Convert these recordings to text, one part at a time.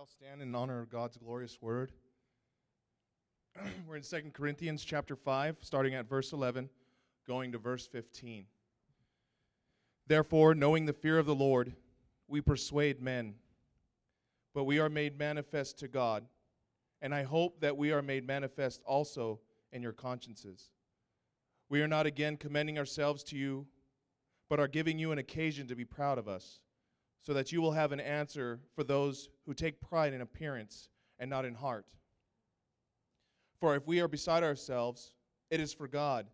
all stand in honor of God's glorious word? We're in 2 Corinthians chapter 5, starting at verse 11, going to verse 15. Therefore, knowing the fear of the Lord, we persuade men, but we are made manifest to God, and I hope that we are made manifest also in your consciences. We are not again commending ourselves to you, but are giving you an occasion to be proud of us so that you will have an answer for those who take pride in appearance and not in heart. For if we are beside ourselves, it is for God.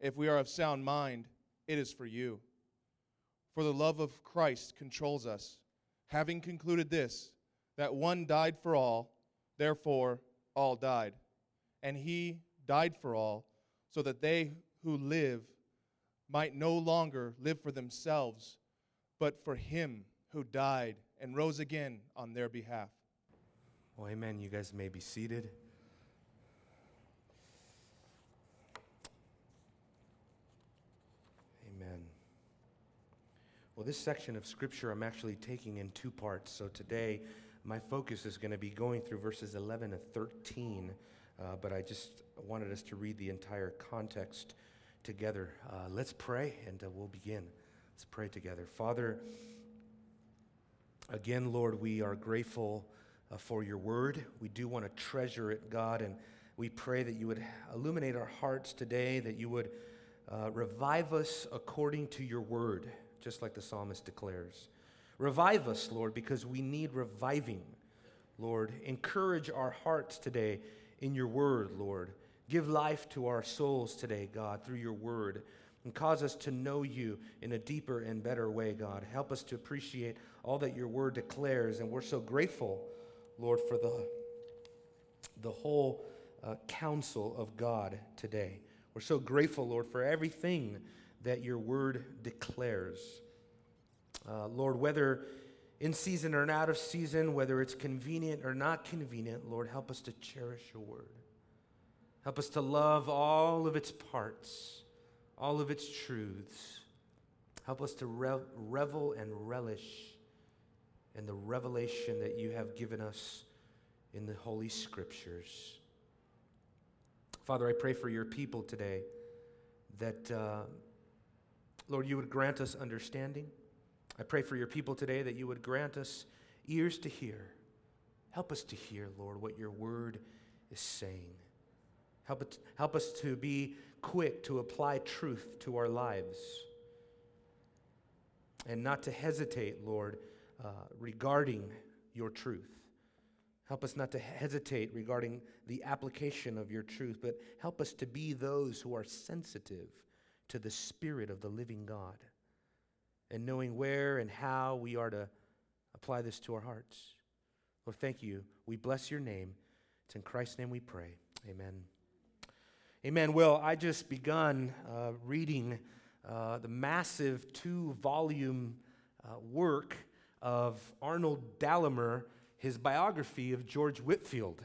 If we are of sound mind, it is for you. For the love of Christ controls us, having concluded this, that one died for all, therefore all died. And he died for all, so that they who live might no longer live for themselves but for him who died and rose again on their behalf. Well, amen. You guys may be seated. Amen. Well, this section of Scripture I'm actually taking in two parts. So today, my focus is going to be going through verses 11 to 13, uh, but I just wanted us to read the entire context together. Uh, let's pray and uh, we'll begin. Let's pray together. Father, again, Lord, we are grateful uh, for your word. We do want to treasure it, God, and we pray that you would illuminate our hearts today, that you would uh, revive us according to your word, just like the psalmist declares. Revive us, Lord, because we need reviving. Lord, encourage our hearts today in your word, Lord. Give life to our souls today, God, through your word and cause us to know you in a deeper and better way, God. Help us to appreciate all that your word declares. And we're so grateful, Lord, for the, the whole uh, counsel of God today. We're so grateful, Lord, for everything that your word declares. Uh, Lord, whether in season or out of season, whether it's convenient or not convenient, Lord, help us to cherish your word. Help us to love all of its parts all of its truths. Help us to revel and relish in the revelation that you have given us in the Holy Scriptures. Father, I pray for your people today that, uh, Lord, you would grant us understanding. I pray for your people today that you would grant us ears to hear. Help us to hear, Lord, what your word is saying. Help, it, help us to be quick to apply truth to our lives and not to hesitate, Lord, uh, regarding your truth. Help us not to hesitate regarding the application of your truth, but help us to be those who are sensitive to the Spirit of the living God and knowing where and how we are to apply this to our hearts. Lord, thank you. We bless your name. It's in Christ's name we pray. Amen. Amen. Well, I just begun uh, reading uh, the massive two volume uh, work of Arnold Dallimore, his biography of George Whitefield.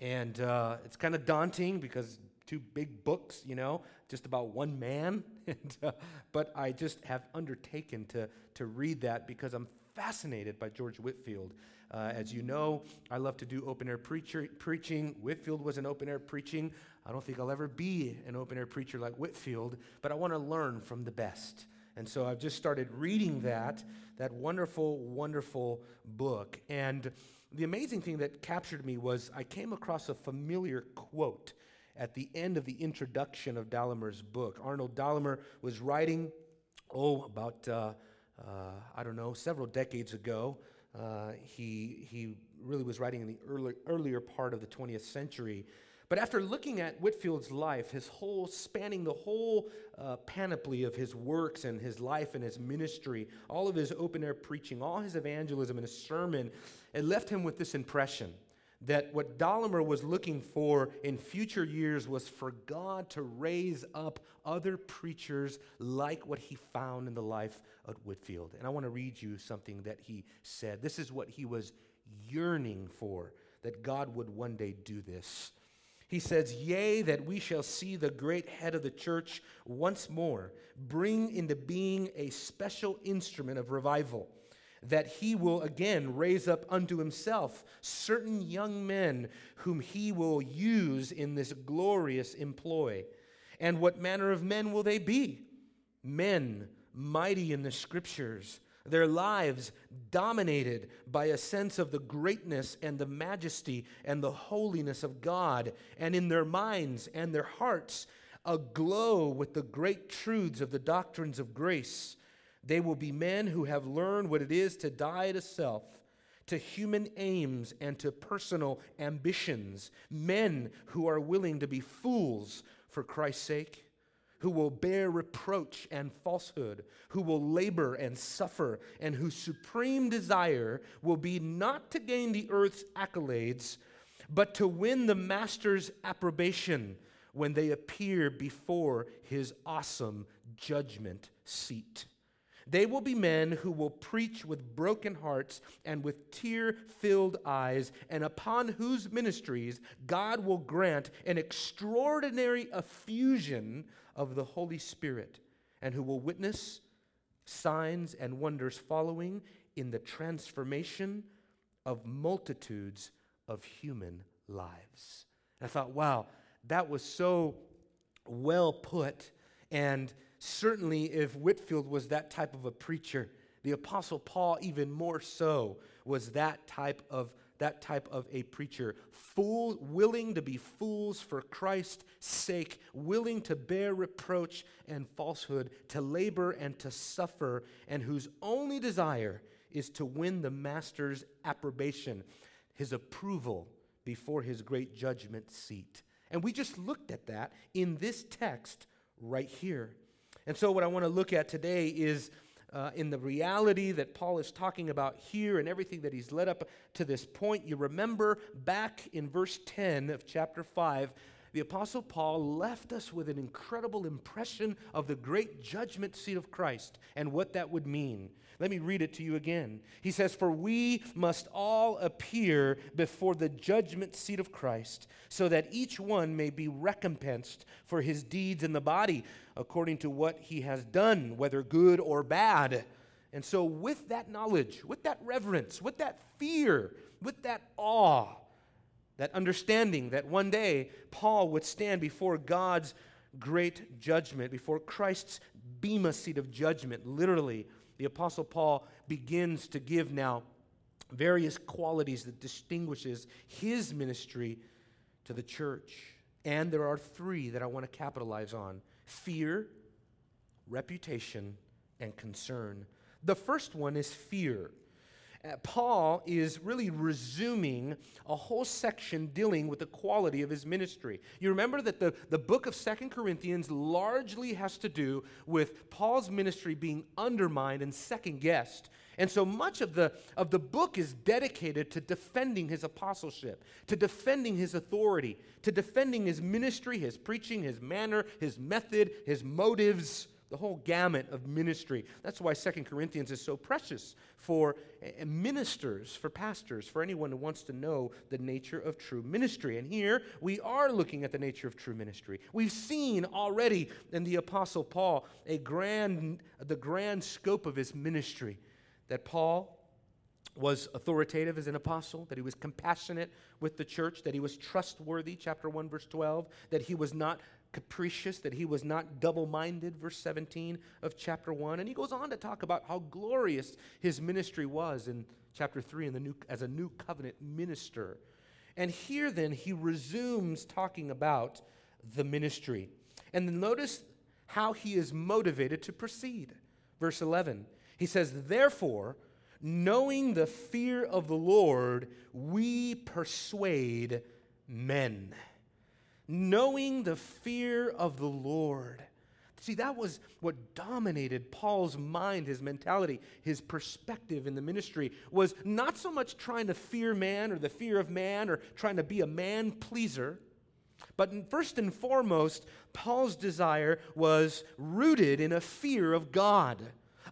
And uh, it's kind of daunting because two big books, you know, just about one man. and, uh, but I just have undertaken to, to read that because I'm fascinated by George Whitefield. Uh, as you know, I love to do open air preacher, preaching. Whitefield was an open air preaching. I don't think I'll ever be an open air preacher like Whitefield, but I want to learn from the best. And so I've just started reading that, that wonderful, wonderful book. And the amazing thing that captured me was I came across a familiar quote at the end of the introduction of Dallimore's book. Arnold Dallimore was writing, oh, about, uh, uh, I don't know, several decades ago. Uh, he, he really was writing in the early, earlier part of the 20th century. But after looking at Whitefield's life, his whole, spanning the whole uh, panoply of his works and his life and his ministry, all of his open air preaching, all his evangelism and his sermon, it left him with this impression that what Dallimore was looking for in future years was for God to raise up other preachers like what he found in the life of Whitefield. And I want to read you something that he said. This is what he was yearning for, that God would one day do this. He says, Yea, that we shall see the great head of the church once more bring into being a special instrument of revival. that he will again raise up unto himself certain young men whom he will use in this glorious employ. And what manner of men will they be? Men mighty in the scriptures, their lives dominated by a sense of the greatness and the majesty and the holiness of God, and in their minds and their hearts, aglow with the great truths of the doctrines of grace. They will be men who have learned what it is to die to self, to human aims, and to personal ambitions. Men who are willing to be fools for Christ's sake who will bear reproach and falsehood, who will labor and suffer, and whose supreme desire will be not to gain the earth's accolades, but to win the Master's approbation when they appear before his awesome judgment seat. They will be men who will preach with broken hearts and with tear filled eyes, and upon whose ministries God will grant an extraordinary effusion of the Holy Spirit, and who will witness signs and wonders following in the transformation of multitudes of human lives. And I thought, wow, that was so well put. And certainly, if Whitefield was that type of a preacher, the Apostle Paul, even more so, was that type of that type of a preacher, fool, willing to be fools for Christ's sake, willing to bear reproach and falsehood, to labor and to suffer, and whose only desire is to win the master's approbation, his approval before his great judgment seat. And we just looked at that in this text right here. And so, what I want to look at today is uh, in the reality that Paul is talking about here and everything that he's led up to this point. You remember back in verse 10 of chapter 5, the Apostle Paul left us with an incredible impression of the great judgment seat of Christ and what that would mean. Let me read it to you again. He says, For we must all appear before the judgment seat of Christ, so that each one may be recompensed for his deeds in the body, according to what he has done, whether good or bad. And so, with that knowledge, with that reverence, with that fear, with that awe, that understanding that one day Paul would stand before God's great judgment, before Christ's bema seat of judgment, literally the Apostle Paul begins to give now various qualities that distinguishes his ministry to the church. And there are three that I want to capitalize on fear, reputation, and concern. The first one is fear. Uh, Paul is really resuming a whole section dealing with the quality of his ministry. You remember that the, the book of Second Corinthians largely has to do with Paul's ministry being undermined and second guessed. And so much of the, of the book is dedicated to defending his apostleship, to defending his authority, to defending his ministry, his preaching, his manner, his method, his motives the whole gamut of ministry. That's why Second Corinthians is so precious for eh, ministers, for pastors, for anyone who wants to know the nature of true ministry. And here we are looking at the nature of true ministry. We've seen already in the apostle Paul a grand the grand scope of his ministry that Paul was authoritative as an apostle, that he was compassionate with the church, that he was trustworthy, chapter 1, verse 12, that he was not capricious, that he was not double minded, verse 17 of chapter 1. And he goes on to talk about how glorious his ministry was in chapter 3 in the new, as a new covenant minister. And here then he resumes talking about the ministry. And then notice how he is motivated to proceed. Verse 11, he says, Therefore, knowing the fear of the Lord, we persuade men knowing the fear of the Lord. See, that was what dominated Paul's mind, his mentality, his perspective in the ministry was not so much trying to fear man or the fear of man or trying to be a man pleaser, but first and foremost, Paul's desire was rooted in a fear of God,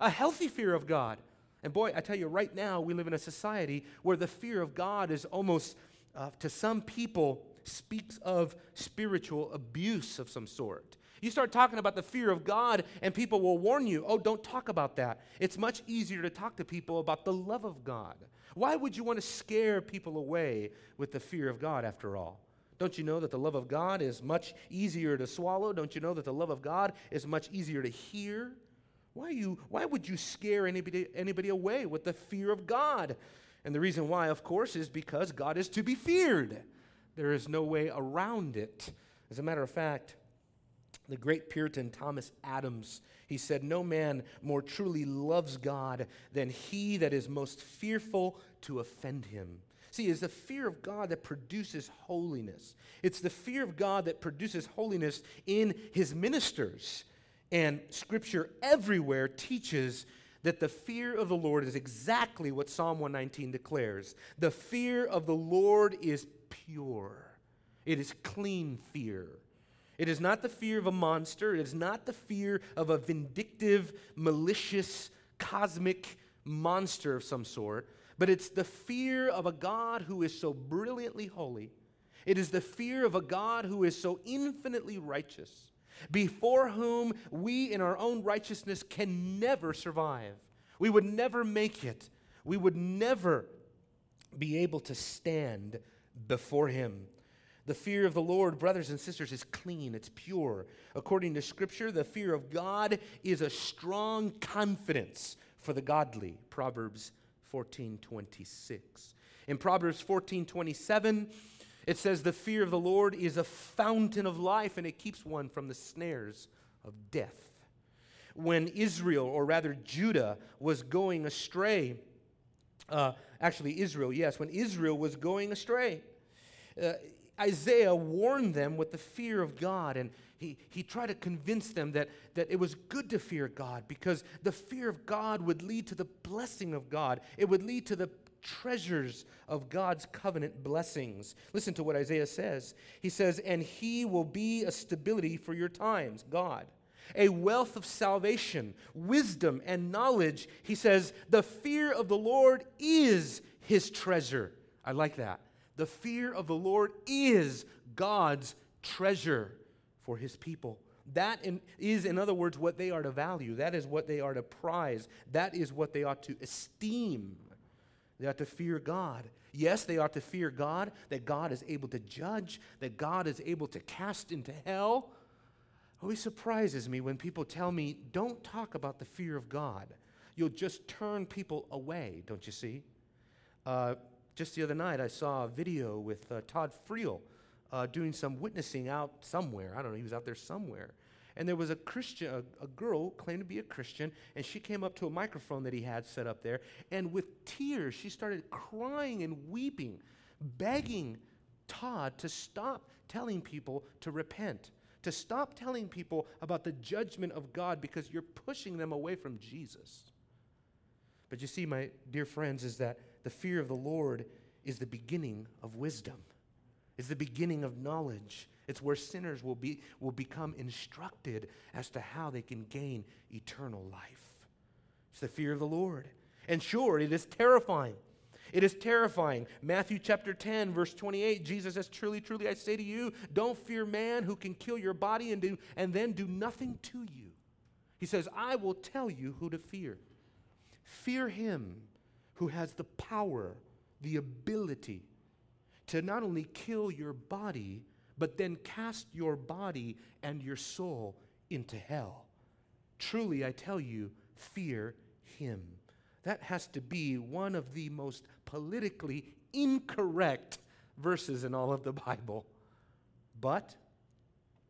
a healthy fear of God. And boy, I tell you, right now, we live in a society where the fear of God is almost, uh, to some people, speaks of spiritual abuse of some sort. You start talking about the fear of God, and people will warn you, oh, don't talk about that. It's much easier to talk to people about the love of God. Why would you want to scare people away with the fear of God, after all? Don't you know that the love of God is much easier to swallow? Don't you know that the love of God is much easier to hear? Why, you, why would you scare anybody, anybody away with the fear of God? And the reason why, of course, is because God is to be feared. There is no way around it. As a matter of fact, the great Puritan Thomas Adams, he said, No man more truly loves God than he that is most fearful to offend him. See, it's the fear of God that produces holiness. It's the fear of God that produces holiness in his ministers. And scripture everywhere teaches that the fear of the Lord is exactly what Psalm 119 declares. The fear of the Lord is pure, it is clean fear. It is not the fear of a monster. It is not the fear of a vindictive, malicious, cosmic monster of some sort, but it's the fear of a God who is so brilliantly holy. It is the fear of a God who is so infinitely righteous, before whom we in our own righteousness can never survive. We would never make it. We would never be able to stand before him. The fear of the Lord, brothers and sisters, is clean, it's pure. According to Scripture, the fear of God is a strong confidence for the godly. Proverbs 14 26. In Proverbs 14 27, it says, The fear of the Lord is a fountain of life, and it keeps one from the snares of death. When Israel, or rather Judah, was going astray, uh, actually, Israel, yes, when Israel was going astray, uh, Isaiah warned them with the fear of God, and he, he tried to convince them that, that it was good to fear God because the fear of God would lead to the blessing of God. It would lead to the treasures of God's covenant blessings. Listen to what Isaiah says. He says, And he will be a stability for your times, God, a wealth of salvation, wisdom, and knowledge. He says, The fear of the Lord is his treasure. I like that. The fear of the Lord is God's treasure for his people. That is, in other words, what they are to value. That is what they are to prize. That is what they ought to esteem. They ought to fear God. Yes, they ought to fear God, that God is able to judge, that God is able to cast into hell. Always surprises me when people tell me, don't talk about the fear of God. You'll just turn people away, don't you see? Uh, just the other night, I saw a video with uh, Todd Friel uh, doing some witnessing out somewhere. I don't know, he was out there somewhere. And there was a Christian, a, a, girl claimed to be a Christian, and she came up to a microphone that he had set up there, and with tears, she started crying and weeping, begging Todd to stop telling people to repent, to stop telling people about the judgment of God because you're pushing them away from Jesus. But you see, my dear friends, is that the fear of the Lord is the beginning of wisdom, is the beginning of knowledge. It's where sinners will, be, will become instructed as to how they can gain eternal life. It's the fear of the Lord. And sure, it is terrifying. It is terrifying. Matthew chapter 10, verse 28, Jesus says, Truly, truly, I say to you, don't fear man who can kill your body and, do, and then do nothing to you. He says, I will tell you who to fear. Fear him who has the power, the ability to not only kill your body, but then cast your body and your soul into hell. Truly, I tell you, fear him. That has to be one of the most politically incorrect verses in all of the Bible. But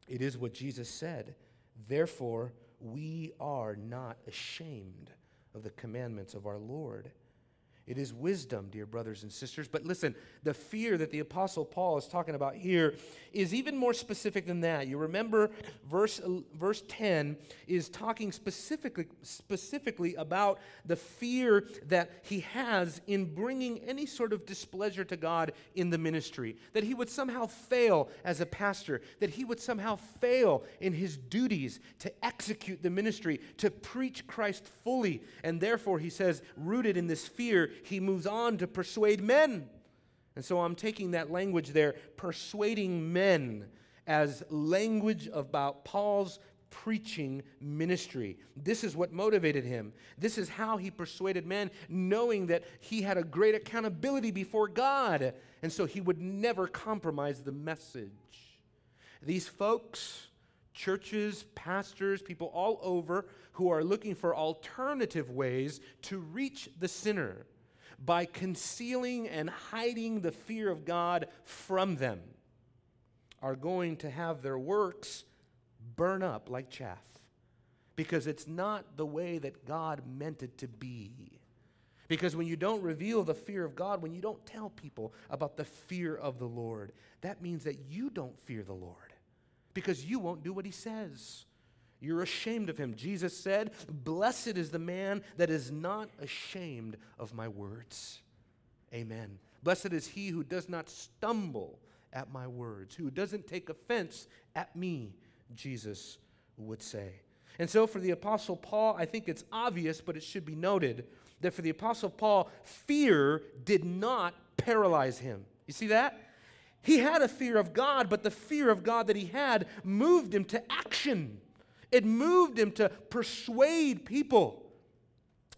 it is what Jesus said. Therefore, we are not ashamed of the commandments of our Lord. It is wisdom, dear brothers and sisters. But listen, the fear that the Apostle Paul is talking about here is even more specific than that. You remember verse, verse 10 is talking specifically, specifically about the fear that he has in bringing any sort of displeasure to God in the ministry. That he would somehow fail as a pastor, that he would somehow fail in his duties to execute the ministry, to preach Christ fully. And therefore, he says, rooted in this fear, he moves on to persuade men. And so I'm taking that language there, persuading men, as language about Paul's preaching ministry. This is what motivated him. This is how he persuaded men, knowing that he had a great accountability before God. And so he would never compromise the message. These folks, churches, pastors, people all over who are looking for alternative ways to reach the sinner by concealing and hiding the fear of God from them are going to have their works burn up like chaff because it's not the way that God meant it to be. Because when you don't reveal the fear of God, when you don't tell people about the fear of the Lord, that means that you don't fear the Lord because you won't do what he says. You're ashamed of him. Jesus said, Blessed is the man that is not ashamed of my words. Amen. Blessed is he who does not stumble at my words, who doesn't take offense at me, Jesus would say. And so, for the Apostle Paul, I think it's obvious, but it should be noted that for the Apostle Paul, fear did not paralyze him. You see that? He had a fear of God, but the fear of God that he had moved him to action. It moved him to persuade people.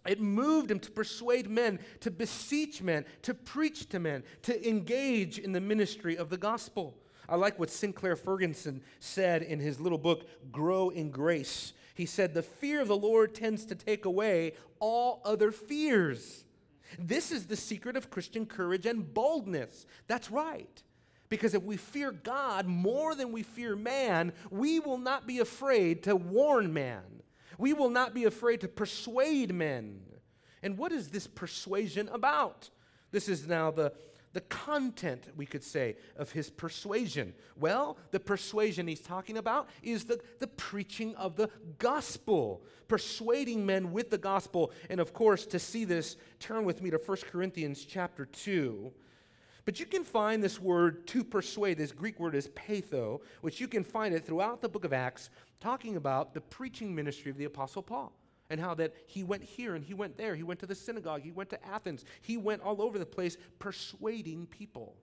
It moved him to persuade men, to beseech men, to preach to men, to engage in the ministry of the gospel. I like what Sinclair Ferguson said in his little book, Grow in Grace. He said, The fear of the Lord tends to take away all other fears. This is the secret of Christian courage and boldness. That's right. Because if we fear God more than we fear man, we will not be afraid to warn man. We will not be afraid to persuade men. And what is this persuasion about? This is now the, the content, we could say, of his persuasion. Well, the persuasion he's talking about is the, the preaching of the gospel, persuading men with the gospel. And of course, to see this, turn with me to 1 Corinthians chapter 2. But you can find this word to persuade, this Greek word is peitho, which you can find it throughout the book of Acts, talking about the preaching ministry of the Apostle Paul and how that he went here and he went there. He went to the synagogue, he went to Athens, he went all over the place persuading people.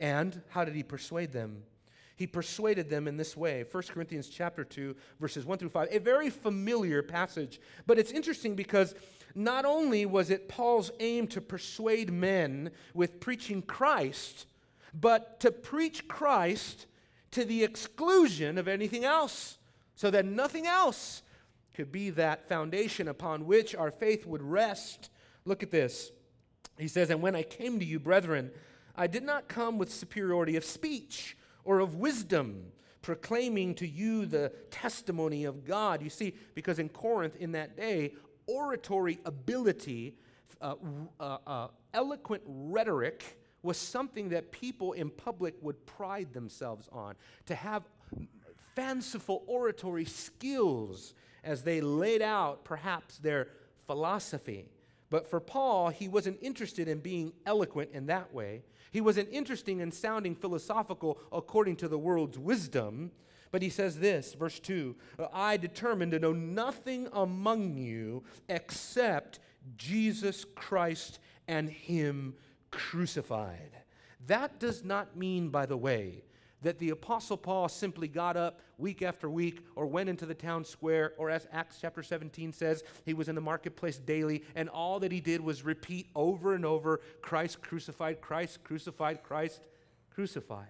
And how did he persuade them? He persuaded them in this way. 1 Corinthians chapter 2 verses 1 through 5. A very familiar passage, but it's interesting because not only was it Paul's aim to persuade men with preaching Christ, but to preach Christ to the exclusion of anything else, so that nothing else could be that foundation upon which our faith would rest. Look at this. He says, And when I came to you, brethren, I did not come with superiority of speech or of wisdom, proclaiming to you the testimony of God. You see, because in Corinth in that day, oratory ability, uh, uh, uh, eloquent rhetoric was something that people in public would pride themselves on. To have fanciful oratory skills as they laid out perhaps their philosophy. But for Paul, he wasn't interested in being eloquent in that way. He wasn't interested in sounding philosophical according to the world's wisdom. But he says this, verse 2 uh, I determined to know nothing among you except Jesus Christ and Him crucified. That does not mean, by the way, that the Apostle Paul simply got up week after week or went into the town square, or as Acts chapter 17 says, he was in the marketplace daily, and all that he did was repeat over and over Christ crucified, Christ crucified, Christ crucified.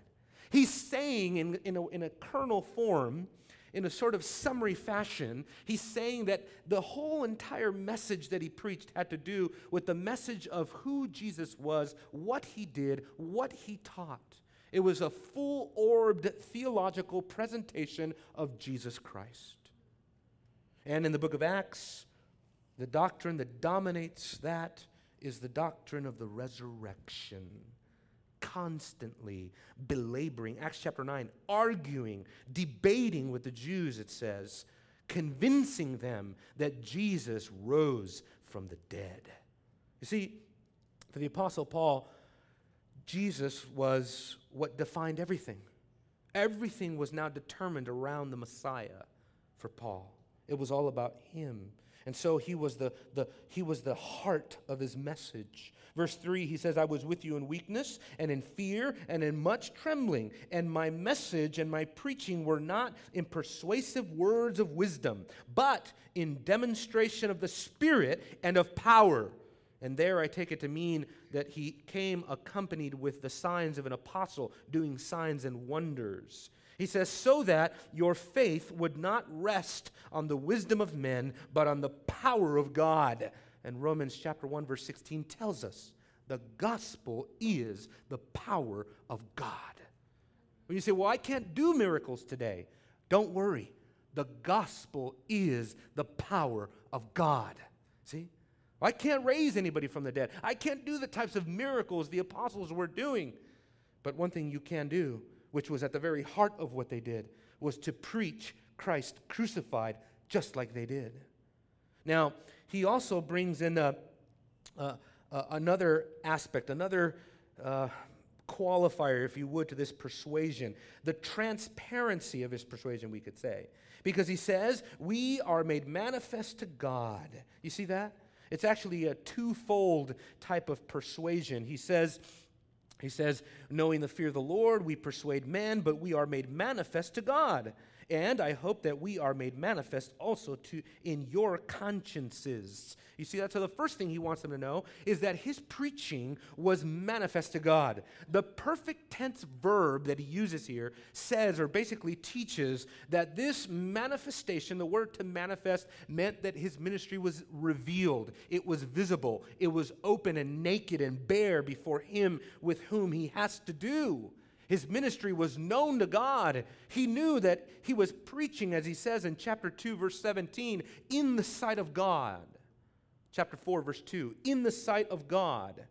He's saying in, in, a, in a kernel form, in a sort of summary fashion, he's saying that the whole entire message that he preached had to do with the message of who Jesus was, what he did, what he taught. It was a full orbed theological presentation of Jesus Christ. And in the book of Acts, the doctrine that dominates that is the doctrine of the resurrection constantly belaboring, Acts chapter 9, arguing, debating with the Jews, it says, convincing them that Jesus rose from the dead. You see, for the Apostle Paul, Jesus was what defined everything. Everything was now determined around the Messiah for Paul. It was all about him. And so he was the, the, he was the heart of his message. Verse 3, he says, I was with you in weakness and in fear and in much trembling, and my message and my preaching were not in persuasive words of wisdom, but in demonstration of the Spirit and of power. And there I take it to mean that he came accompanied with the signs of an apostle, doing signs and wonders. He says, so that your faith would not rest on the wisdom of men, but on the power of God. And Romans chapter 1 verse 16 tells us the gospel is the power of God. When you say, "Well, I can't do miracles today." Don't worry. The gospel is the power of God. See? I can't raise anybody from the dead. I can't do the types of miracles the apostles were doing. But one thing you can do, which was at the very heart of what they did, was to preach Christ crucified just like they did. Now, he also brings in a, another aspect, another uh, qualifier, if you would, to this persuasion the transparency of his persuasion, we could say. Because he says, We are made manifest to God. You see that? It's actually a twofold type of persuasion. He says, he says, knowing the fear of the Lord, we persuade men, but we are made manifest to God. And I hope that we are made manifest also to in your consciences. You see that? So the first thing he wants them to know is that his preaching was manifest to God. The perfect tense verb that he uses here says or basically teaches that this manifestation, the word to manifest, meant that his ministry was revealed. It was visible. It was open and naked and bare before him with whom he has to do. His ministry was known to God. He knew that he was preaching, as he says in chapter 2, verse 17, in the sight of God. Chapter 4, verse 2, in the sight of God.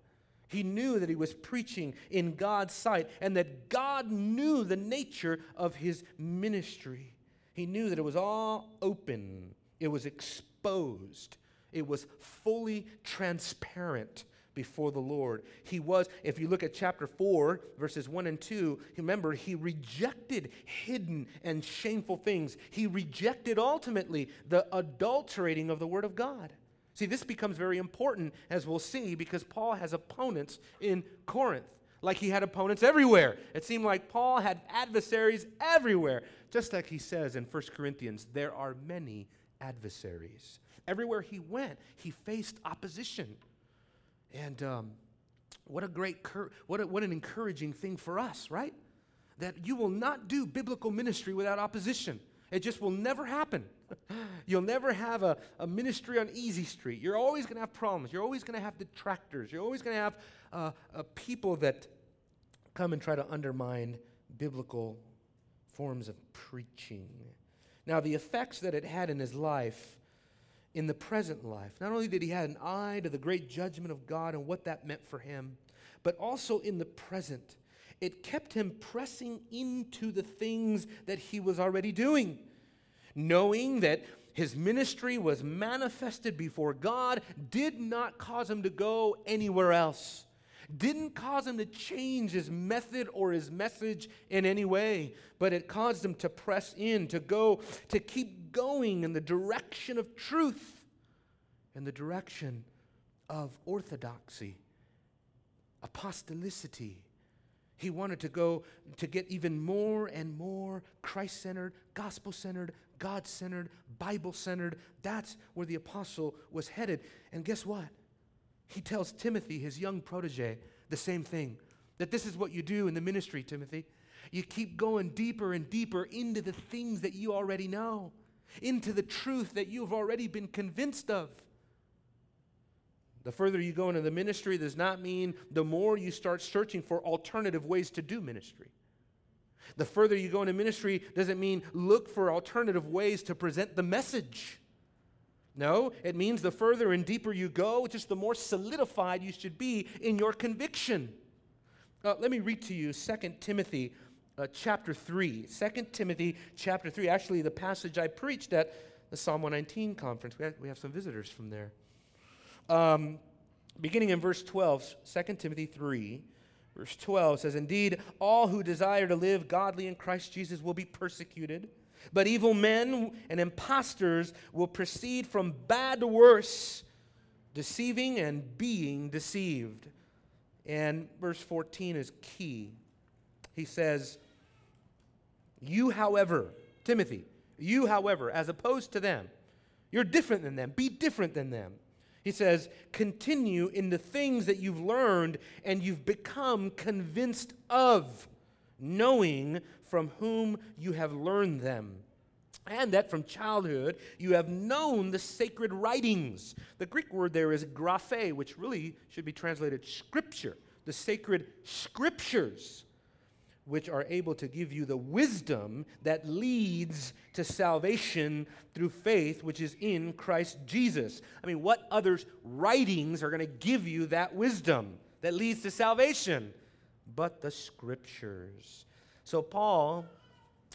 He knew that he was preaching in God's sight and that God knew the nature of his ministry. He knew that it was all open, it was exposed, it was fully transparent before the Lord. He was, if you look at chapter 4, verses 1 and 2, remember, he rejected hidden and shameful things. He rejected ultimately the adulterating of the Word of God. See, this becomes very important, as we'll see, because Paul has opponents in Corinth, like he had opponents everywhere. It seemed like Paul had adversaries everywhere. Just like he says in 1 Corinthians, there are many adversaries. Everywhere he went, he faced opposition. And um, what a great, cur- what, a, what an encouraging thing for us, right? That you will not do biblical ministry without opposition. It just will never happen. You'll never have a, a ministry on easy street. You're always going to have problems. You're always going to have detractors. You're always going to have uh, uh, people that come and try to undermine biblical forms of preaching. Now, the effects that it had in his life in the present life. Not only did he have an eye to the great judgment of God and what that meant for him, but also in the present. It kept him pressing into the things that he was already doing, knowing that his ministry was manifested before God, did not cause him to go anywhere else, didn't cause him to change his method or his message in any way, but it caused him to press in, to go, to going in the direction of truth, in the direction of orthodoxy, apostolicity. He wanted to go to get even more and more Christ centered, gospel centered, God centered, Bible centered. That's where the apostle was headed. And guess what? He tells Timothy, his young protege, the same thing that this is what you do in the ministry, Timothy. You keep going deeper and deeper into the things that you already know into the truth that you've already been convinced of. The further you go into the ministry does not mean the more you start searching for alternative ways to do ministry. The further you go into ministry doesn't mean look for alternative ways to present the message. No, it means the further and deeper you go, just the more solidified you should be in your conviction. Uh, let me read to you 2 Timothy uh, chapter 3. 2 Timothy chapter 3. Actually, the passage I preached at the Psalm 119 conference. We have, we have some visitors from there. Um, beginning in verse 12, 2 Timothy 3, verse 12 says, Indeed, all who desire to live godly in Christ Jesus will be persecuted, but evil men and impostors will proceed from bad to worse. deceiving and being deceived. And verse 14 is key. He says, You, however, Timothy, you, however, as opposed to them, you're different than them. Be different than them. He says, continue in the things that you've learned and you've become convinced of, knowing from whom you have learned them. And that from childhood you have known the sacred writings. The Greek word there is graphe, which really should be translated scripture, the sacred scriptures which are able to give you the wisdom that leads to salvation through faith, which is in Christ Jesus. I mean, what other writings are going to give you that wisdom that leads to salvation? But the scriptures. So, Paul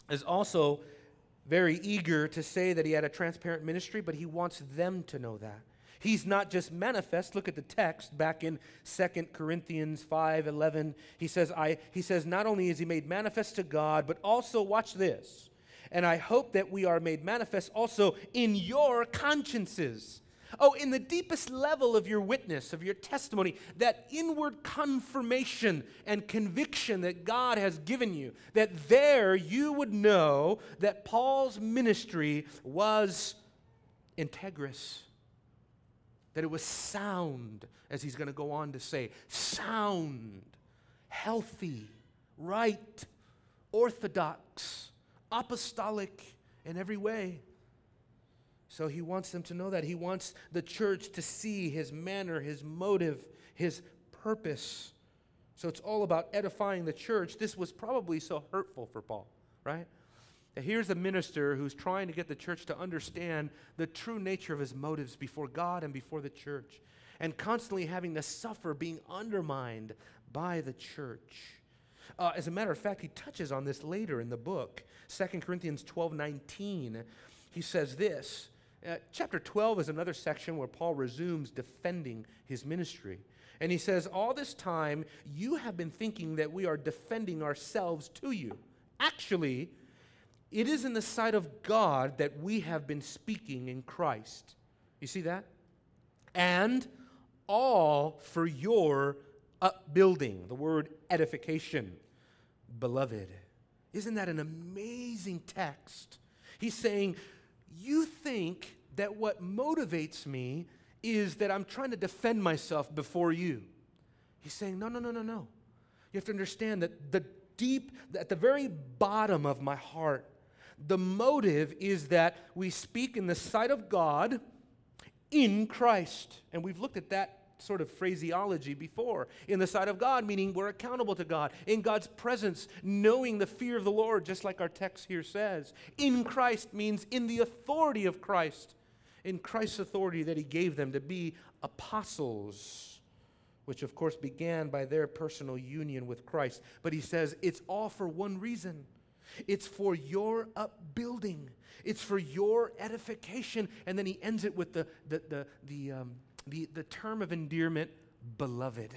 is also very eager to say that he had a transparent ministry, but he wants them to know that. He's not just manifest. Look at the text back in 2 Corinthians 5 11. He says, I, he says, Not only is he made manifest to God, but also, watch this, and I hope that we are made manifest also in your consciences. Oh, in the deepest level of your witness, of your testimony, that inward confirmation and conviction that God has given you, that there you would know that Paul's ministry was integrous that it was sound, as he's going to go on to say sound, healthy, right, orthodox, apostolic in every way. So he wants them to know that. He wants the church to see his manner, his motive, his purpose. So it's all about edifying the church. This was probably so hurtful for Paul, right? Here's a minister who's trying to get the church to understand the true nature of his motives before God and before the church, and constantly having to suffer being undermined by the church. Uh, as a matter of fact, he touches on this later in the book. 2 Corinthians 12 19, he says this. Uh, chapter 12 is another section where Paul resumes defending his ministry. And he says, All this time, you have been thinking that we are defending ourselves to you. Actually, it is in the sight of God that we have been speaking in Christ. You see that? And all for your upbuilding. The word edification, beloved. Isn't that an amazing text? He's saying, You think that what motivates me is that I'm trying to defend myself before you. He's saying, No, no, no, no, no. You have to understand that the deep, at the very bottom of my heart, the motive is that we speak in the sight of God in Christ. And we've looked at that sort of phraseology before. In the sight of God, meaning we're accountable to God. In God's presence, knowing the fear of the Lord, just like our text here says. In Christ means in the authority of Christ. In Christ's authority that He gave them to be apostles, which of course began by their personal union with Christ. But He says it's all for one reason it's for your upbuilding, it's for your edification. And then he ends it with the, the, the, the, um, the, the term of endearment, beloved.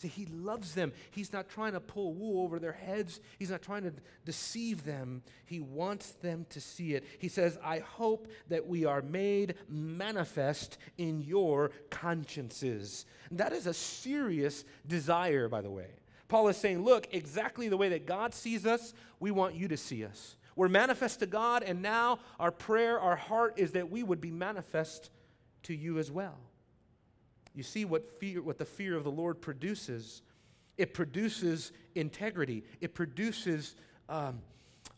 See, he loves them. He's not trying to pull wool over their heads. He's not trying to deceive them. He wants them to see it. He says, I hope that we are made manifest in your consciences. That is a serious desire, by the way. Paul is saying, look, exactly the way that God sees us, we want you to see us. We're manifest to God, and now our prayer, our heart is that we would be manifest to you as well. You see what fear, what the fear of the Lord produces. It produces integrity. It produces um,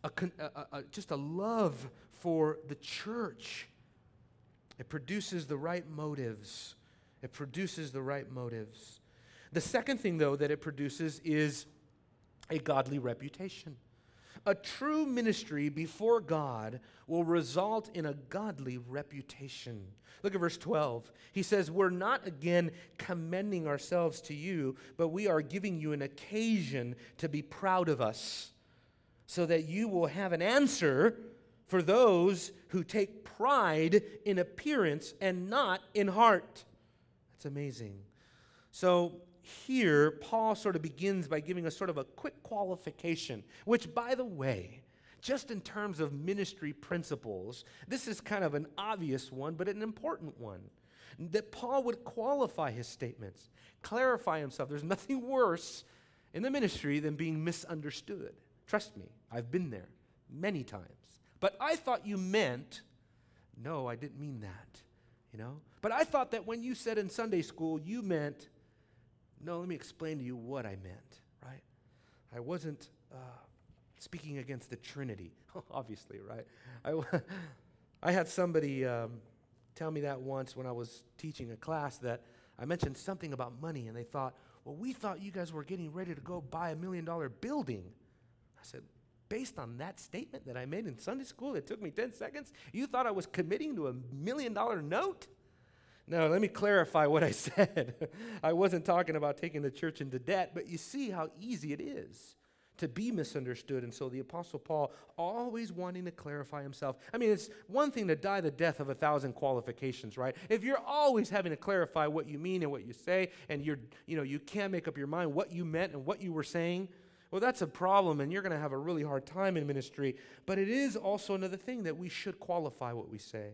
a, a, a, just a love for the church. It produces the right motives. It produces the right motives. The second thing, though, that it produces is a godly reputation. A true ministry before God will result in a godly reputation. Look at verse 12. He says, We're not again commending ourselves to you, but we are giving you an occasion to be proud of us, so that you will have an answer for those who take pride in appearance and not in heart. That's amazing. So, here, Paul sort of begins by giving us sort of a quick qualification, which, by the way, just in terms of ministry principles, this is kind of an obvious one, but an important one. that Paul would qualify his statements, clarify himself. There's nothing worse in the ministry than being misunderstood. Trust me, I've been there many times. But I thought you meant, no, I didn't mean that, you know? But I thought that when you said in Sunday school, you meant, no, let me explain to you what I meant, right? I wasn't uh, speaking against the Trinity, obviously, right? I, I had somebody um, tell me that once when I was teaching a class that I mentioned something about money, and they thought, well, we thought you guys were getting ready to go buy a million dollar building. I said, based on that statement that I made in Sunday school, it took me 10 seconds, you thought I was committing to a million dollar note? Now, let me clarify what I said. I wasn't talking about taking the church into debt, but you see how easy it is to be misunderstood. And so the Apostle Paul, always wanting to clarify himself. I mean, it's one thing to die the death of a thousand qualifications, right? If you're always having to clarify what you mean and what you say, and you're, you know, you can't make up your mind what you meant and what you were saying, well, that's a problem, and you're going to have a really hard time in ministry. But it is also another thing that we should qualify what we say.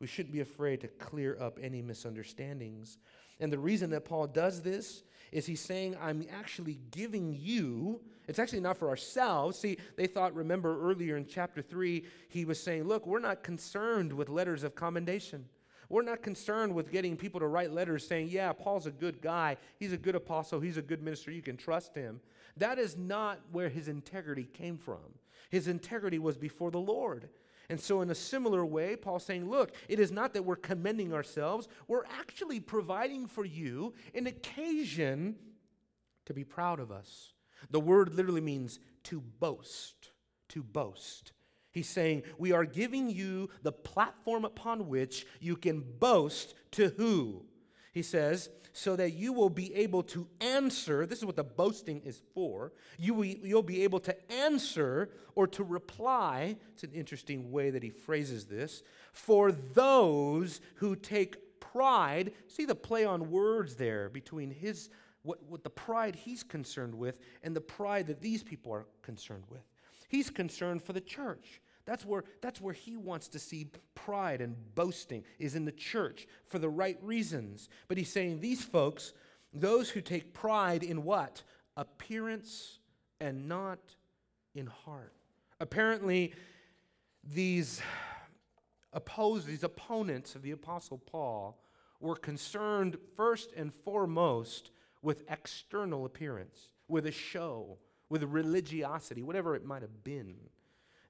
We shouldn't be afraid to clear up any misunderstandings. And the reason that Paul does this is he's saying, I'm actually giving you, it's actually not for ourselves. See, they thought, remember earlier in chapter 3, he was saying, Look, we're not concerned with letters of commendation. We're not concerned with getting people to write letters saying, Yeah, Paul's a good guy. He's a good apostle. He's a good minister. You can trust him. That is not where his integrity came from. His integrity was before the Lord. And so, in a similar way, Paul's saying, Look, it is not that we're commending ourselves, we're actually providing for you an occasion to be proud of us. The word literally means to boast, to boast. He's saying, We are giving you the platform upon which you can boast to who? He says, so that you will be able to answer. This is what the boasting is for. You will, you'll be able to answer or to reply. It's an interesting way that he phrases this. For those who take pride, see the play on words there between his what, what the pride he's concerned with and the pride that these people are concerned with. He's concerned for the church. That's where, that's where he wants to see pride and boasting is in the church for the right reasons. But he's saying these folks, those who take pride in what? Appearance and not in heart. Apparently, these opposed, these opponents of the Apostle Paul were concerned first and foremost with external appearance, with a show, with religiosity, whatever it might have been.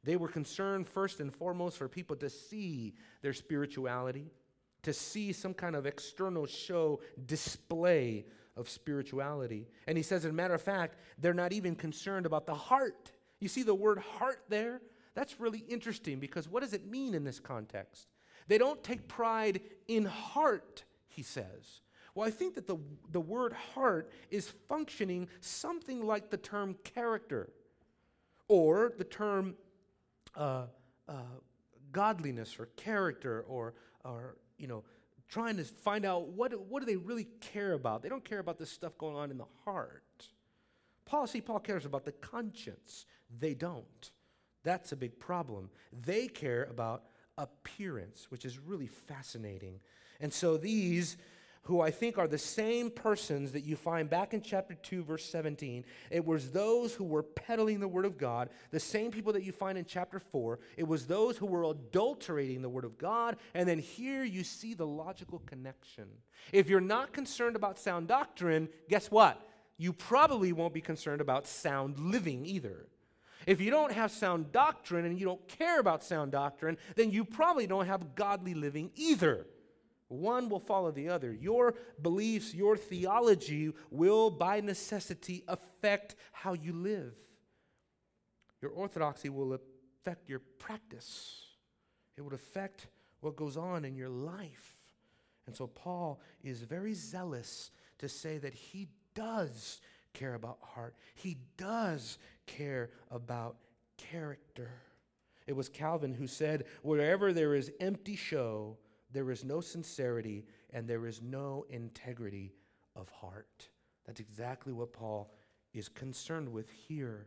They were concerned first and foremost for people to see their spirituality, to see some kind of external show, display of spirituality. And he says, as a matter of fact, they're not even concerned about the heart. You see the word heart there? That's really interesting because what does it mean in this context? They don't take pride in heart, he says. Well, I think that the, the word heart is functioning something like the term character or the term uh, uh, godliness or character or, or, you know, trying to find out what, what do they really care about. They don't care about this stuff going on in the heart. Paul, see, Paul cares about the conscience. They don't. That's a big problem. They care about appearance, which is really fascinating. And so these who I think are the same persons that you find back in chapter 2, verse 17. It was those who were peddling the word of God, the same people that you find in chapter 4. It was those who were adulterating the word of God. And then here you see the logical connection. If you're not concerned about sound doctrine, guess what? You probably won't be concerned about sound living either. If you don't have sound doctrine and you don't care about sound doctrine, then you probably don't have godly living either. One will follow the other. Your beliefs, your theology will, by necessity, affect how you live. Your orthodoxy will affect your practice, it would affect what goes on in your life. And so, Paul is very zealous to say that he does care about heart, he does care about character. It was Calvin who said, Wherever there is empty show, there is no sincerity and there is no integrity of heart. That's exactly what Paul is concerned with here.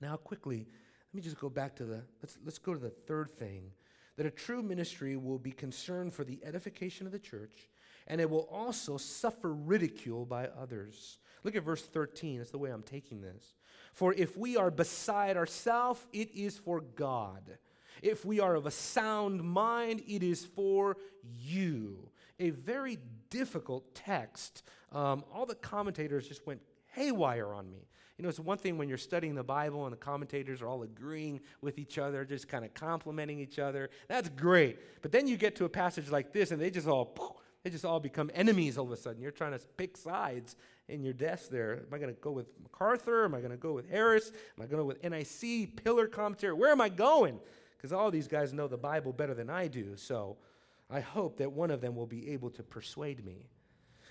Now, quickly, let me just go back to the, let's, let's go to the third thing that a true ministry will be concerned for the edification of the church and it will also suffer ridicule by others. Look at verse 13. That's the way I'm taking this. For if we are beside ourselves, it is for God. If we are of a sound mind, it is for you. A very difficult text. Um, all the commentators just went haywire on me. You know, it's one thing when you're studying the Bible and the commentators are all agreeing with each other, just kind of complimenting each other. That's great. But then you get to a passage like this and they just all they just all become enemies all of a sudden. You're trying to pick sides in your desk there. Am I going to go with MacArthur? Am I going to go with Harris? Am I going to go with NIC, Pillar commentary? Where am I going? Because all these guys know the Bible better than I do. So I hope that one of them will be able to persuade me.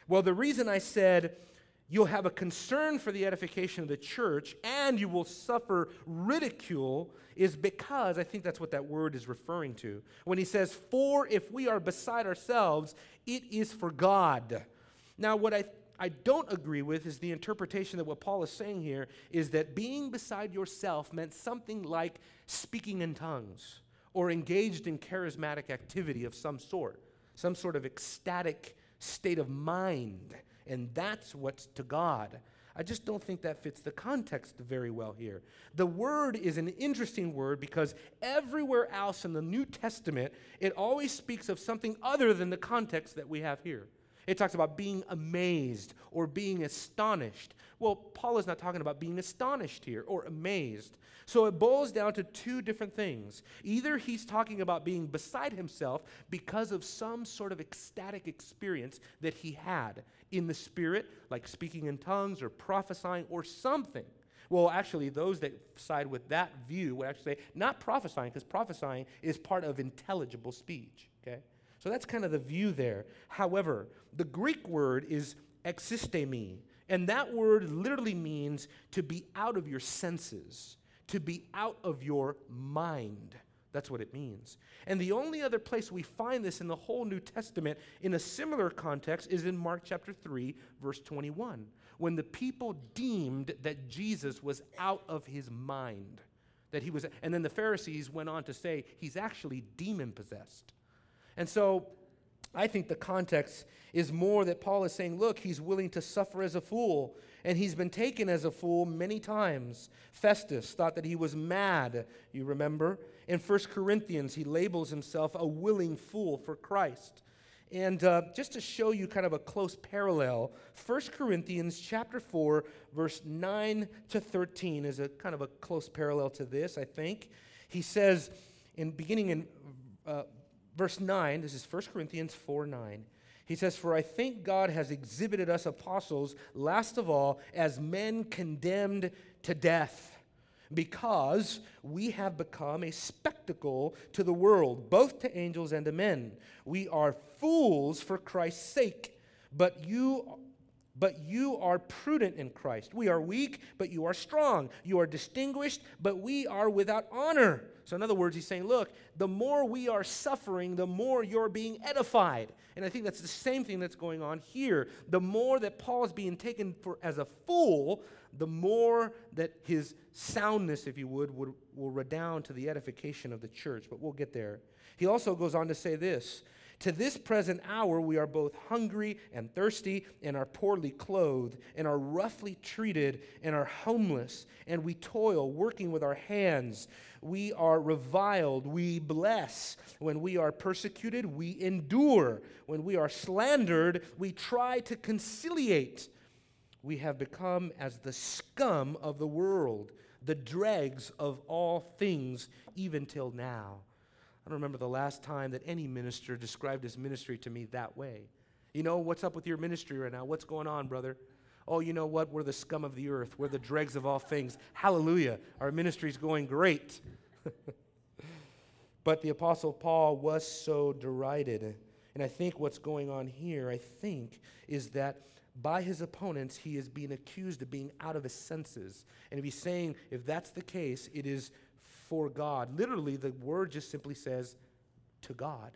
Well, the reason I said you'll have a concern for the edification of the church and you will suffer ridicule is because I think that's what that word is referring to. When he says, For if we are beside ourselves, it is for God. Now, what I, I don't agree with is the interpretation that what Paul is saying here is that being beside yourself meant something like speaking in tongues or engaged in charismatic activity of some sort, some sort of ecstatic state of mind and that's what's to God. I just don't think that fits the context very well here. The word is an interesting word because everywhere else in the New Testament, it always speaks of something other than the context that we have here. It talks about being amazed or being astonished. Well, Paul is not talking about being astonished here or amazed. So it boils down to two different things. Either he's talking about being beside himself because of some sort of ecstatic experience that he had in the spirit, like speaking in tongues or prophesying or something. Well, actually, those that side with that view would actually say not prophesying, because prophesying is part of intelligible speech. Okay? So that's kind of the view there. However, the Greek word is existemi, and that word literally means to be out of your senses, to be out of your mind. That's what it means. And the only other place we find this in the whole New Testament in a similar context is in Mark chapter 3, verse 21, when the people deemed that Jesus was out of his mind. That he was, and then the Pharisees went on to say he's actually demon possessed. And so I think the context is more that Paul is saying, look, he's willing to suffer as a fool, and he's been taken as a fool many times. Festus thought that he was mad, you remember? In 1 Corinthians, he labels himself a willing fool for Christ. And uh, just to show you kind of a close parallel, 1 Corinthians chapter 4, verse 9 to 13 is a kind of a close parallel to this, I think. He says, in beginning in uh, verse 9, this is 1 Corinthians 4 9. He says, For I think God has exhibited us apostles, last of all, as men condemned to death, because we have become a spectacle to the world, both to angels and to men. We are fools for Christ's sake, but you but you are prudent in Christ. We are weak, but you are strong. You are distinguished, but we are without honor. So, in other words, he's saying, look, the more we are suffering, the more you're being edified. And I think that's the same thing that's going on here. The more that Paul is being taken for as a fool, the more that his soundness, if you would, would will redound to the edification of the church. But we'll get there. He also goes on to say this to this present hour, we are both hungry and thirsty, and are poorly clothed, and are roughly treated, and are homeless, and we toil, working with our hands. We are reviled, we bless. When we are persecuted, we endure. When we are slandered, we try to conciliate. We have become as the scum of the world, the dregs of all things, even till now. I don't remember the last time that any minister described his ministry to me that way. You know, what's up with your ministry right now? What's going on, brother? Oh, you know what? We're the scum of the earth. We're the dregs of all things. Hallelujah. Our ministry's going great. but the Apostle Paul was so derided. And I think what's going on here, I think, is that by his opponents, he is being accused of being out of his senses. And if he's saying, if that's the case, it is for God. Literally, the word just simply says to God.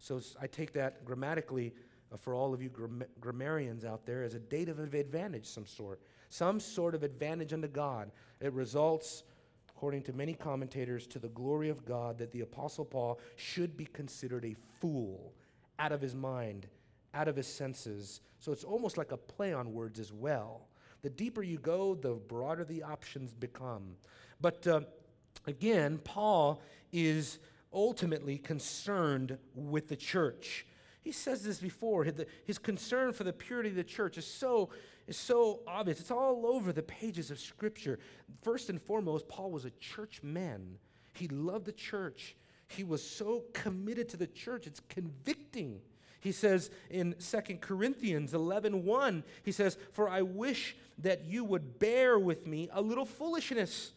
So I take that grammatically uh, for all of you gram- grammarians out there as a dative of advantage, some sort. Some sort of advantage unto God. It results, according to many commentators, to the glory of God that the Apostle Paul should be considered a fool, out of his mind, out of his senses. So it's almost like a play on words as well. The deeper you go, the broader the options become. But uh, again, Paul is ultimately concerned with the church. He says this before. His concern for the purity of the church is so, is so obvious. It's all over the pages of Scripture. First and foremost, Paul was a church man. He loved the church. He was so committed to the church, it's convicting. He says in 2 Corinthians 11 1, he says, For I wish that you would bear with me a little foolishness.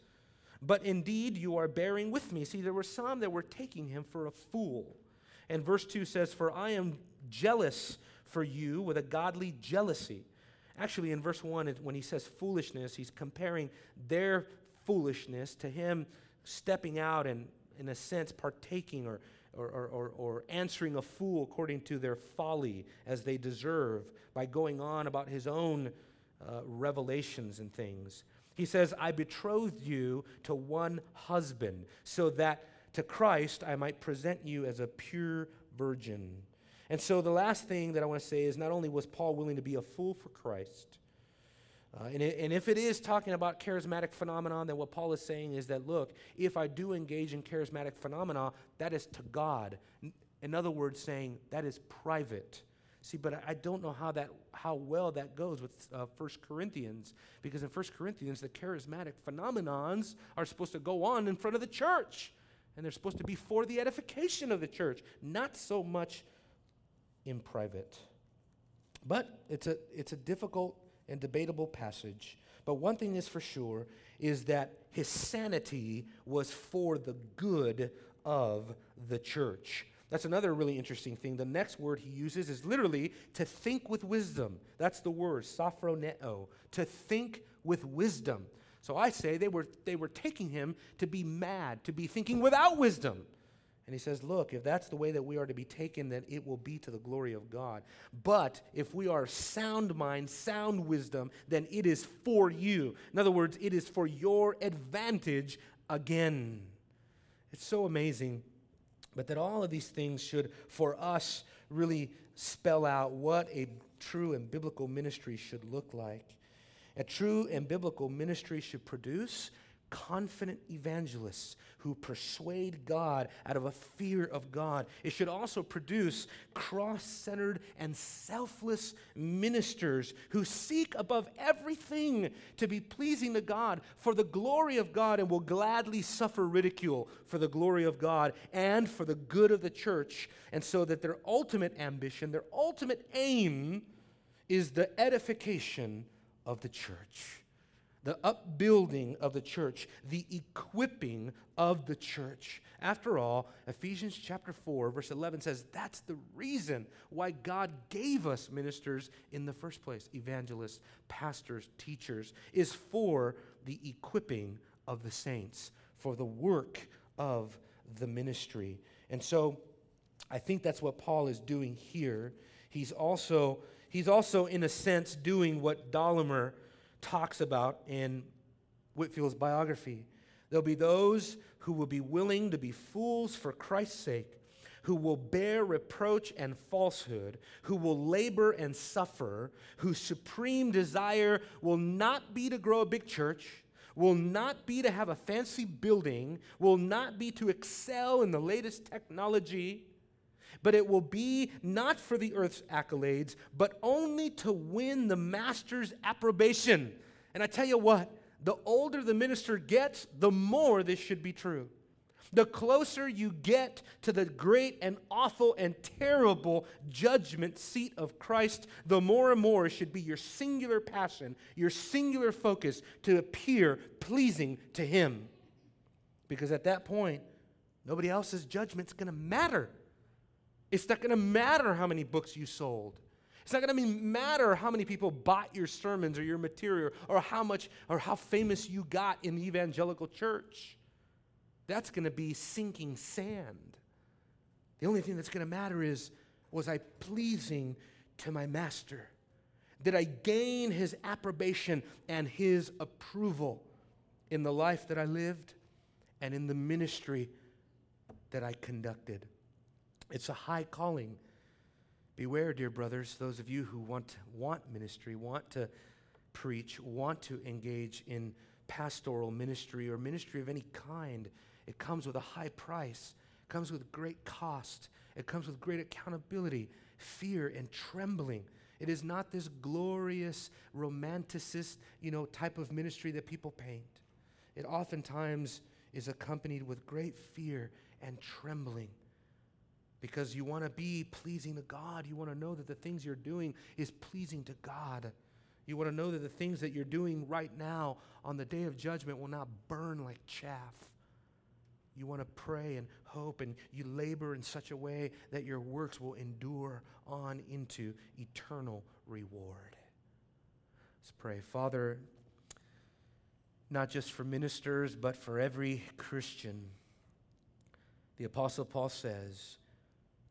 But indeed, you are bearing with me. See, there were some that were taking him for a fool. And verse 2 says, For I am jealous for you with a godly jealousy. Actually, in verse 1, when he says foolishness, he's comparing their foolishness to him stepping out and, in a sense, partaking or, or, or, or, answering a fool according to their folly as they deserve by going on about his own uh, revelations and things. He says, I betrothed you to one husband, so that to Christ I might present you as a pure virgin. And so the last thing that I want to say is not only was Paul willing to be a fool for Christ, uh, and, it, and if it is talking about charismatic phenomenon, then what Paul is saying is that, look, if I do engage in charismatic phenomena, that is to God. In other words, saying that is private. See, but I don't know how that how well that goes with uh, 1 Corinthians because in 1 Corinthians the charismatic phenomenons are supposed to go on in front of the church and they're supposed to be for the edification of the church, not so much in private. But it's a it's a difficult and debatable passage. But one thing is for sure is that his sanity was for the good of the church. That's another really interesting thing. The next word he uses is literally to think with wisdom. That's the word, sophroneo, to think with wisdom. So I say they were, they were taking him to be mad, to be thinking without wisdom. And he says, Look, if that's the way that we are to be taken, then it will be to the glory of God. But if we are sound mind, sound wisdom, then it is for you. In other words, it is for your advantage again. It's so amazing but that all of these things should, for us, really spell out what a true and biblical ministry should look like. A true and biblical ministry should produce confident evangelists who persuade God out of a fear of God. It should also produce cross centered and selfless ministers who seek above everything to be pleasing to God for the glory of God and will gladly suffer ridicule for the glory of God and for the good of the church. And so that their ultimate ambition, their ultimate aim, is the edification of the church the upbuilding of the church, the equipping of the church. After all, Ephesians chapter 4, verse 11 says that's the reason why God gave us ministers in the first place evangelists, pastors, teachers, is for the equipping of the saints, for the work of the ministry. And so I think that's what Paul is doing here. He's also, he's also in a sense, doing what Dallimore talks about in Whitefield's biography. There'll be those who will be willing to be fools for Christ's sake, who will bear reproach and falsehood, who will labor and suffer, whose supreme desire will not be to grow a big church, will not be to have a fancy building, will not be to excel in the latest technology, but it will be not for the earth's accolades, but only to win the master's approbation. And I tell you what, the older the minister gets, the more this should be true. The closer you get to the great and awful and terrible judgment seat of Christ, the more and more should be your singular passion, your singular focus to appear pleasing to Him. Because at that point, nobody else's judgment's going to matter. It's not going to matter how many books you sold. It's not going to matter how many people bought your sermons or your material or how much or how famous you got in the evangelical church. That's going to be sinking sand. The only thing that's going to matter is was I pleasing to my master? Did I gain his approbation and his approval in the life that I lived and in the ministry that I conducted? It's a high calling Beware, dear brothers, those of you who want, want ministry, want to preach, want to engage in pastoral ministry or ministry of any kind. It comes with a high price, it comes with great cost, it comes with great accountability, fear, and trembling. It is not this glorious, romanticist, you know, type of ministry that people paint. It oftentimes is accompanied with great fear and trembling because you want to be pleasing to God. You want to know that the things you're doing is pleasing to God. You want to know that the things that you're doing right now on the day of judgment will not burn like chaff. You want to pray and hope, and you labor in such a way that your works will endure on into eternal reward. Let's pray. Father, not just for ministers, but for every Christian, the Apostle Paul says,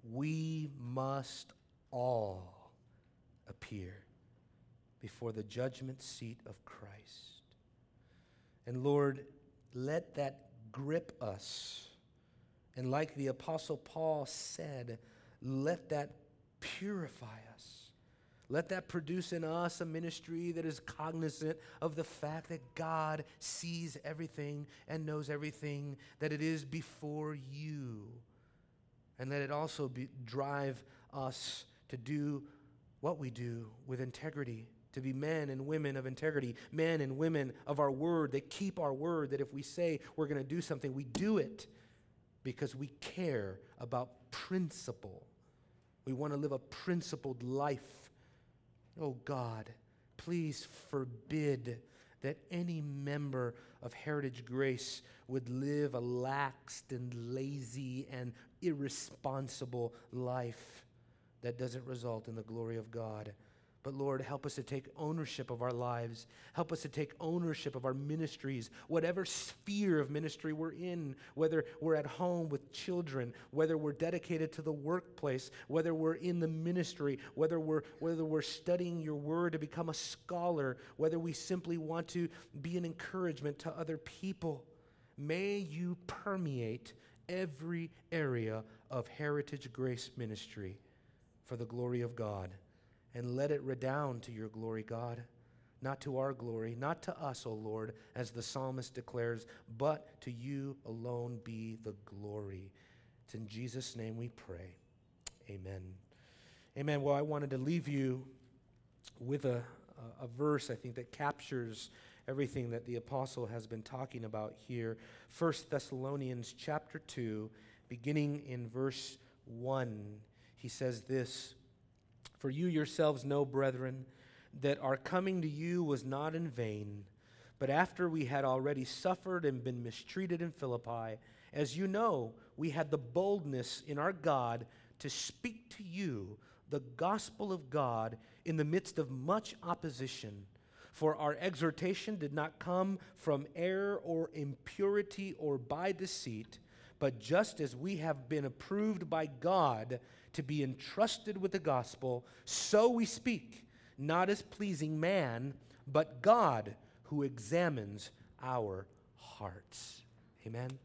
we must all appear before the judgment seat of Christ. And Lord, let that grip us. And like the Apostle Paul said, let that purify us. Let that produce in us a ministry that is cognizant of the fact that God sees everything and knows everything, that it is before you. And let it also be, drive us to do what we do with integrity to be men and women of integrity, men and women of our word that keep our word, that if we say we're going to do something, we do it because we care about principle. We want to live a principled life. Oh God, please forbid that any member of Heritage Grace would live a laxed and lazy and irresponsible life that doesn't result in the glory of God. But Lord, help us to take ownership of our lives. Help us to take ownership of our ministries, whatever sphere of ministry we're in, whether we're at home with children, whether we're dedicated to the workplace, whether we're in the ministry, whether we're, whether we're studying your word to become a scholar, whether we simply want to be an encouragement to other people. May you permeate every area of Heritage Grace Ministry for the glory of God and let it redound to your glory, God. Not to our glory, not to us, O Lord, as the psalmist declares, but to you alone be the glory. It's in Jesus' name we pray. Amen. Amen. Well, I wanted to leave you with a, a, verse, I think, that captures everything that the apostle has been talking about here. 1 Thessalonians chapter 2, beginning in verse 1, he says this. For you yourselves know, brethren, that our coming to you was not in vain, but after we had already suffered and been mistreated in Philippi, as you know, we had the boldness in our God to speak to you the gospel of God in the midst of much opposition. For our exhortation did not come from error or impurity or by deceit, but just as we have been approved by God to be entrusted with the gospel, so we speak, not as pleasing man, but God who examines our hearts. Amen.